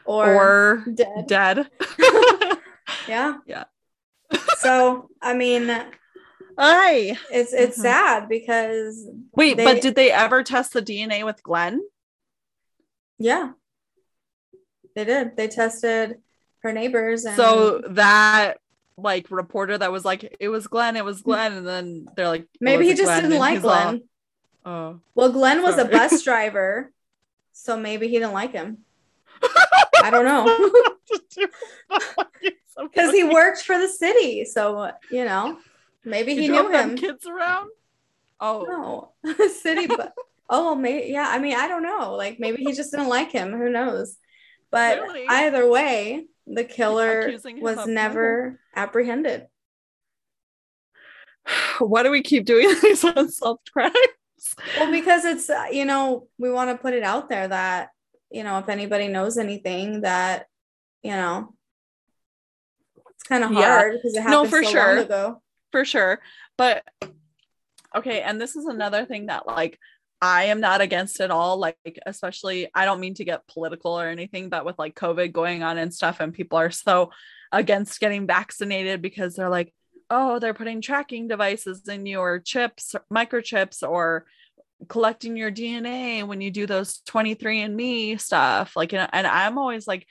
or, or, dead dead. yeah Yeah. So i mean I it's it's Mhm. sad because Wait, They- but did they ever test the DNA with Glenn? yeah they did they tested her neighbors and So that like reporter that was like, it was Glenn, it was Glenn, and then they're like, maybe he just Glenn," didn't and like he's all, glenn oh. Well, Glenn was a bus driver, so maybe he didn't like him. I don't know. Because he worked for the city. So, you know, maybe he knew him. kids around. Oh, No, city, but oh, maybe, yeah. I mean, I don't know. Like, maybe he just didn't like him. Who knows? But either way, the killer was never apprehended. why do we keep doing these unsolved crimes? Well, because it's, uh, you know, we want to put it out there that, you know, if anybody knows anything that, you know, it's kind of Yeah. hard because it happened No, for so sure. long ago. for sure. But okay, and this is another thing that like I am not against at all. Like, especially, I don't mean to get political or anything, but with like COVID going on and stuff, and people are so against getting vaccinated because they're like, oh, they're putting tracking devices in your chips, microchips, or collecting your DNA when you do those 23andMe stuff. Like, and and I'm always like,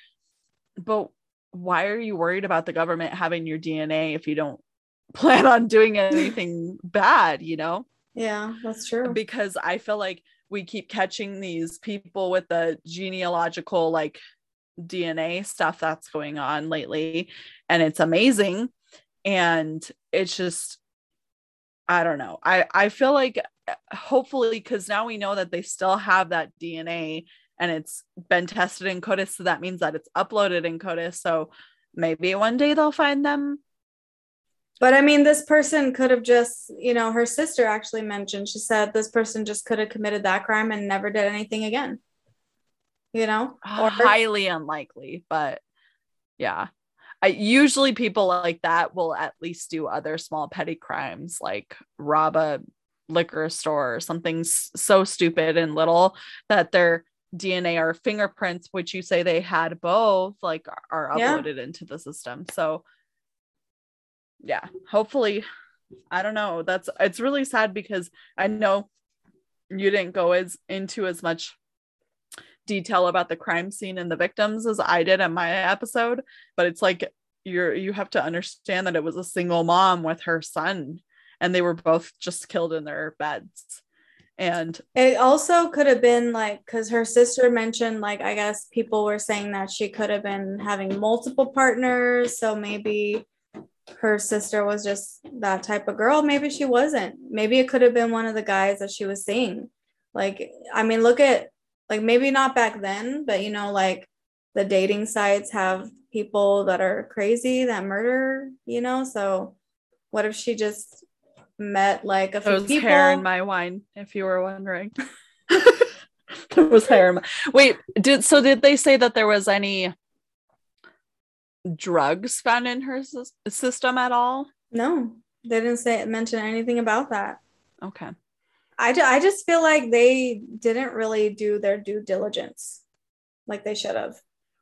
but why are you worried about the government having your DNA if you don't plan on doing anything bad, you know? Yeah, that's true. Because I feel like we keep catching these people with the genealogical like DNA stuff that's going on lately and it's amazing and it's just I don't know. I I feel like uh, hopefully cuz now we know that they still have that DNA and it's been tested in CODIS so that means that it's uploaded in CODIS so maybe one day they'll find them But I mean, this person could have just, you know, her sister actually mentioned, she said this person just could have committed that crime and never did anything again. You know? Ah, or highly unlikely, but yeah. I usually people like that will at least do other small petty crimes like rob a liquor store or something so stupid and little that their DNA or fingerprints, which you say they had both, like are, are Yeah. uploaded into the system. So yeah, hopefully, I don't know. That's it's really sad because I know you didn't go as into as much detail about the crime scene and the victims as I did in my episode, but it's like you're you have to understand that it was a single mom with her son and they were both just killed in their beds. And It also could have been like because her sister mentioned, like, I guess people were saying that she could have been having multiple partners. So maybe her sister was just that type of girl. Maybe she wasn't. Maybe it could have been one of the guys that she was seeing. Like, I mean, look at, like, maybe not back then, but you know, like the dating sites have people that are crazy that murder, you know? So what if she just met like a few was people? hair in my wine, if you were wondering. there was hair in my wait, did so did they say that there was any drugs found in her sys- system at all? no. They didn't say mention anything about that. Okay. I, ju- I just feel like they didn't really do their due diligence like they should have.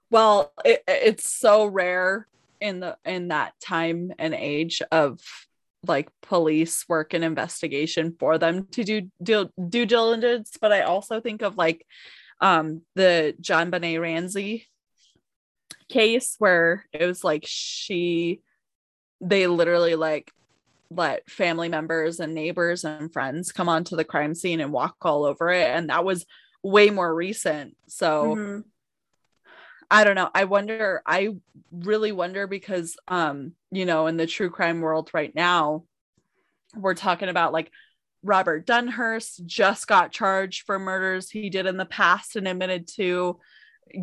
Well, it, it's so rare in the in that time and age of like police work and investigation for them to do due, due diligence but i also think of like um the JonBenét Ramsey case where it was like she they literally like let family members and neighbors and friends come onto the crime scene and walk all over it and that was way more recent so mm-hmm. I don't know i wonder i really wonder because um you know in the true crime world right now we're talking about like Robert Dunhurst just got charged for murders he did in the past and admitted to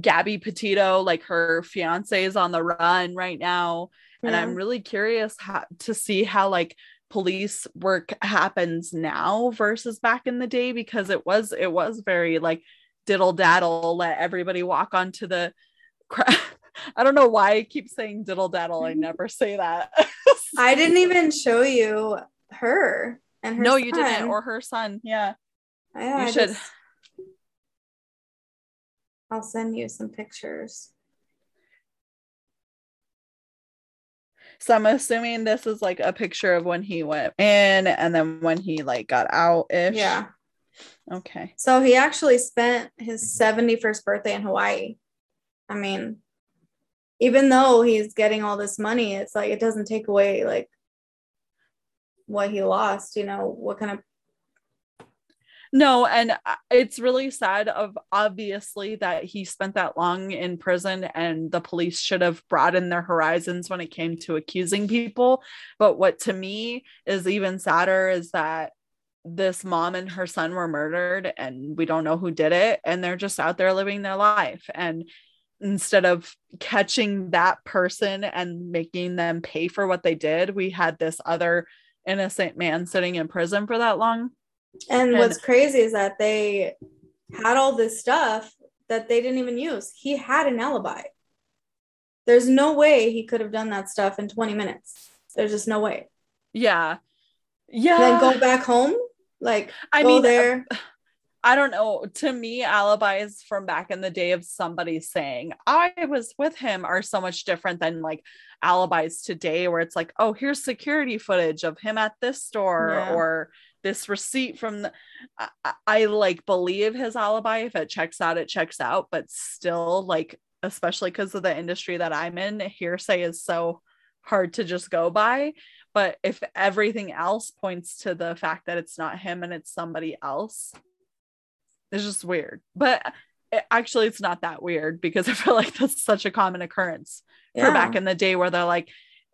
Gabby Petito, like her fiance is on the run right now. Yeah. And I'm really curious how, to see how like police work happens now versus back in the day because it was it was very like diddle daddle let everybody walk onto the I don't know why I keep saying diddle daddle. I mm-hmm. never say that. I didn't even show you her and her No, son. you didn't, or her son. Yeah. Yeah, you I should. Just, I'll send you some pictures. So I'm assuming this is like a picture of when he went in and then when he like got out ish. Yeah. Okay. So he actually spent his 71st birthday in Hawaii. I mean, even though he's getting all this money, it's like it doesn't take away like what he lost, you know, what kind of no, and uh, it's really sad of obviously that he spent that long in prison and the police should have broadened their horizons when it came to accusing people. But what to me is even sadder is that this mom and her son were murdered and we don't know who did it and they're just out there living their life and instead of catching that person and making them pay for what they did we had this other innocent man sitting in prison for that long and, and what's crazy is that they had all this stuff that they didn't even use. He had an alibi. There's no way he could have done that stuff in 20 minutes. There's just no way. Yeah. Yeah. And then go back home? Like I mean there. I don't know. To me, alibis from back in the day of somebody saying I was with him are so much different than like alibis today, where it's like, oh, here's security footage of him at this store, yeah. or this receipt from the I, I like believe his alibi if it checks out it checks out but still like especially because of the industry that i'm in hearsay is so hard to just go by but if everything else points to the fact that it's not him and it's somebody else it's just weird but it, actually it's not that weird because i feel like that's such a common occurrence yeah. for back in the day where they're like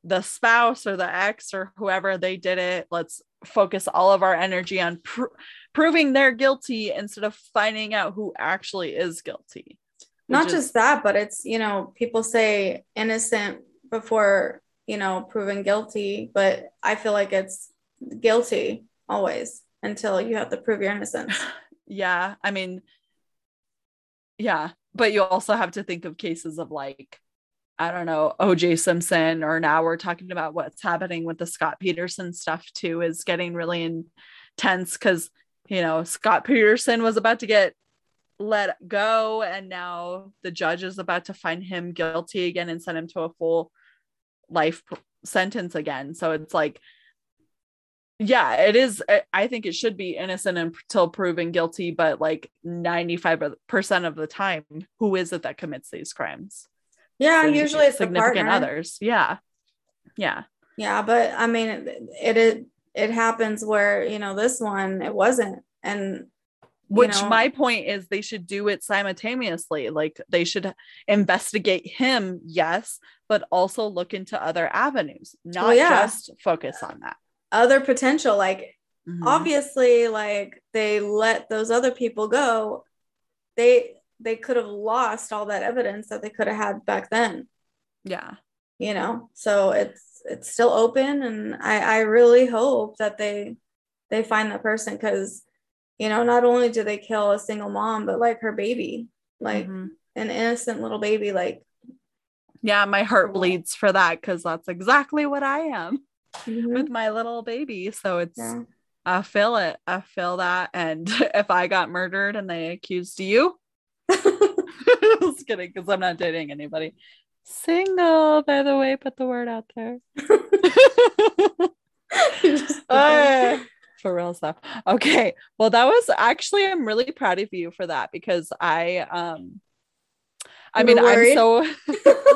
the spouse or the ex or whoever they did it let's focus all of our energy on pr- proving they're guilty instead of finding out who actually is guilty. Not is- just that, but it's, you know, people say innocent before, you know, proven guilty, but I feel like it's guilty always until you have to prove your innocence. yeah. I mean, yeah. But you also have to think of cases of like I don't know, OJ Simpson, or now we're talking about what's happening with the Scott Peterson stuff too, is getting really intense because, you know, Scott Peterson was about to get let go, and now the judge is about to find him guilty again and send him to a full life sentence again. So it's like, yeah, it is. Uh, I think it should be innocent until proven guilty, but like 95% of the time, who is it that commits these crimes? Yeah, usually it's significant others. Yeah. Yeah. Yeah, but I mean it, it it happens where, you know, this one it wasn't and which know, my point is they should do it simultaneously like they should investigate him yes but also look into other avenues not well, yeah. just focus on that other potential like mm-hmm. obviously like they let those other people go they they could have lost all that evidence that they could have had back then. Yeah. You know, so it's it's still open and I I really hope that they they find that person cuz you know, not only do they kill a single mom but like her baby, like mm-hmm. an innocent little baby like yeah, my heart bleeds for that cuz that's exactly what I am. Mhm. with my little baby. So it's Yeah. I feel it. I feel that. And if I got murdered and they accused you, just kidding, because I'm not dating anybody. Single, by the way, put the word out there. Uh, for real stuff. Okay. Well, that was actually I'm really proud of you for that because I um I mean were I'm so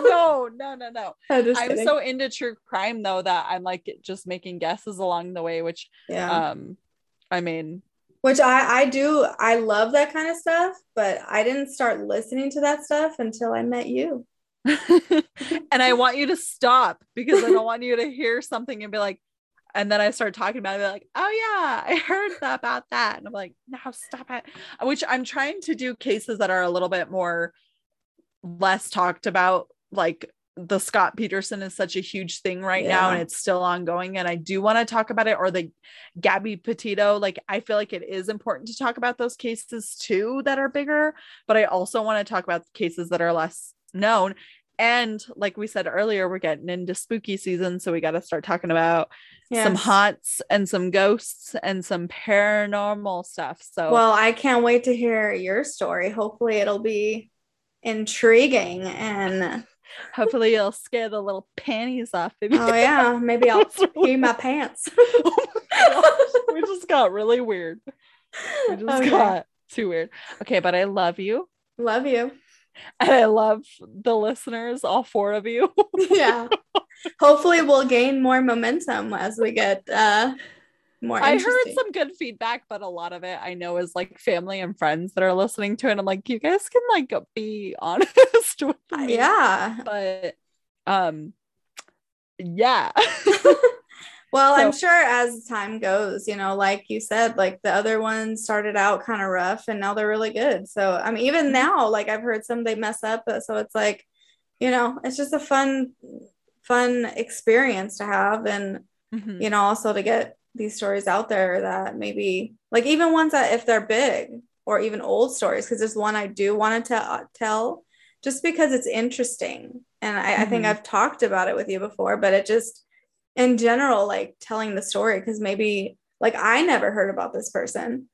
no, no, no, no. I'm I'm so into true crime though that I'm like just making guesses along the way, which yeah. um I mean Which I I do I love that kind of stuff, but I didn't start listening to that stuff until I met you. and I want you to stop because I don't want you to hear something and be like, and then I start talking about it, be like, oh yeah, I heard about that. And I'm like, no, stop it. Which I'm trying to do cases that are a little bit more less talked about, like the Scott Peterson is such a huge thing right now and it's still ongoing. And I do want to talk about it, or the Gabby Petito. Like, I feel like it is important to talk about those cases too that are bigger, but I also want to talk about cases that are less known. And like we said earlier, we're getting into spooky season. So we got to start talking about some haunts and some ghosts and some paranormal stuff. So, Well, I can't wait to hear your story. Hopefully it'll be intriguing and hopefully you'll scare the little panties off of you. oh yeah, maybe I'll pee my pants. Oh my we just got really weird. We just Okay. got too weird. Okay, but I love you. Love you. And I love the listeners, all four of you. Yeah. Hopefully we'll gain more momentum as we get uh more I heard some good feedback, but a lot of it I know is like family and friends that are listening to it. I'm like, you guys can like be honest with Uh, me. yeah. But um yeah. Well, I'm sure as time goes, you know, like you said, like the other ones started out kind of rough and now they're really good. So, I mean, even Mhm. now, like I've heard some they mess up. So it's like, you know, it's just a fun, fun experience to have. And, Mhm. you know, also to get these stories out there that maybe, like even ones that if they're big or even old stories, because there's one I do want to tell, tell just because it's interesting. And I, I think Mhm. I've talked about it with you before, but it just, in general, like telling the story, because maybe like I never heard about this person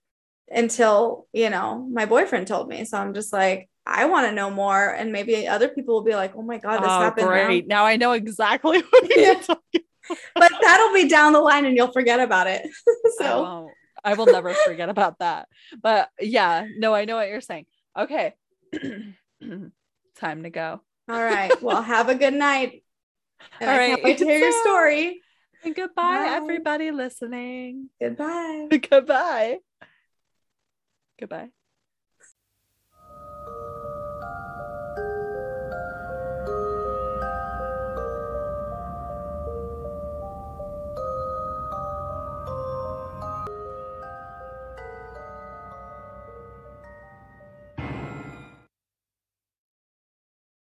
until, you know, my boyfriend told me. So I'm just like, I want to know more. And maybe other people will be like, oh my God, this oh, happened. now." great. Now I know exactly what you're Yeah. talking But that'll be down the line and you'll forget about it. I so won't. I will never forget about that. But yeah, no, I know what you're saying. Okay. Time to go. all right. Well, have a good night. And All I right, wait to hear your story. And goodbye, Bye. everybody listening. Goodbye. Goodbye. Goodbye.